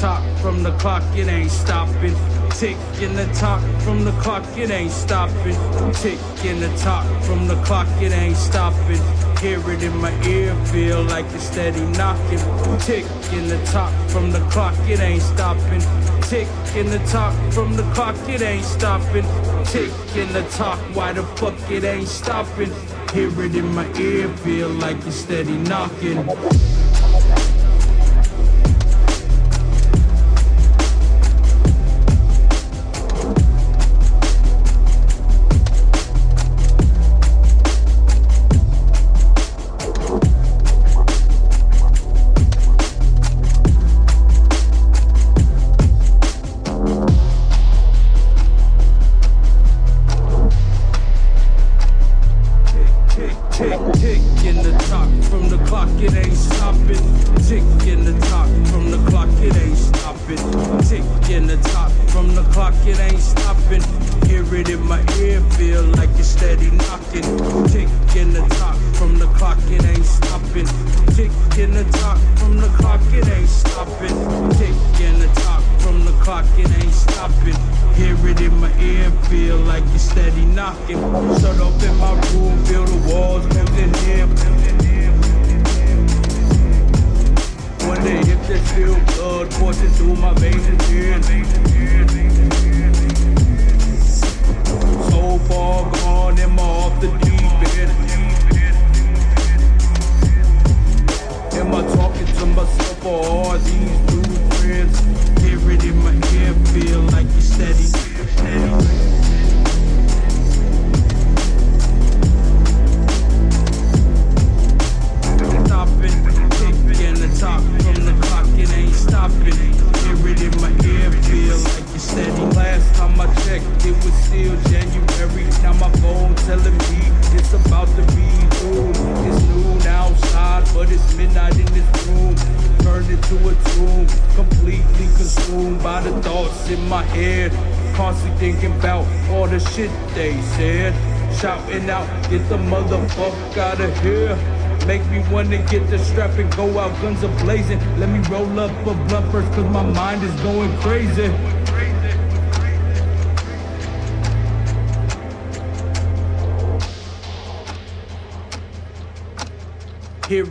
clock, from the clock it ain't stopping. Tick in the talk from the clock, it ain't stopping. Tick in the talk from the clock, it ain't stopping. Hear it in my ear, feel like it's steady knocking. Tick in the talk from the clock, it ain't stopping. Tick in the talk from the clock, it ain't stopping. Tick in the talk, why the fuck it ain't stopping? Hear it in my ear, feel like it's steady knocking.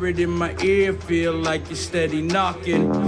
it in my ear, feel like it's steady knocking.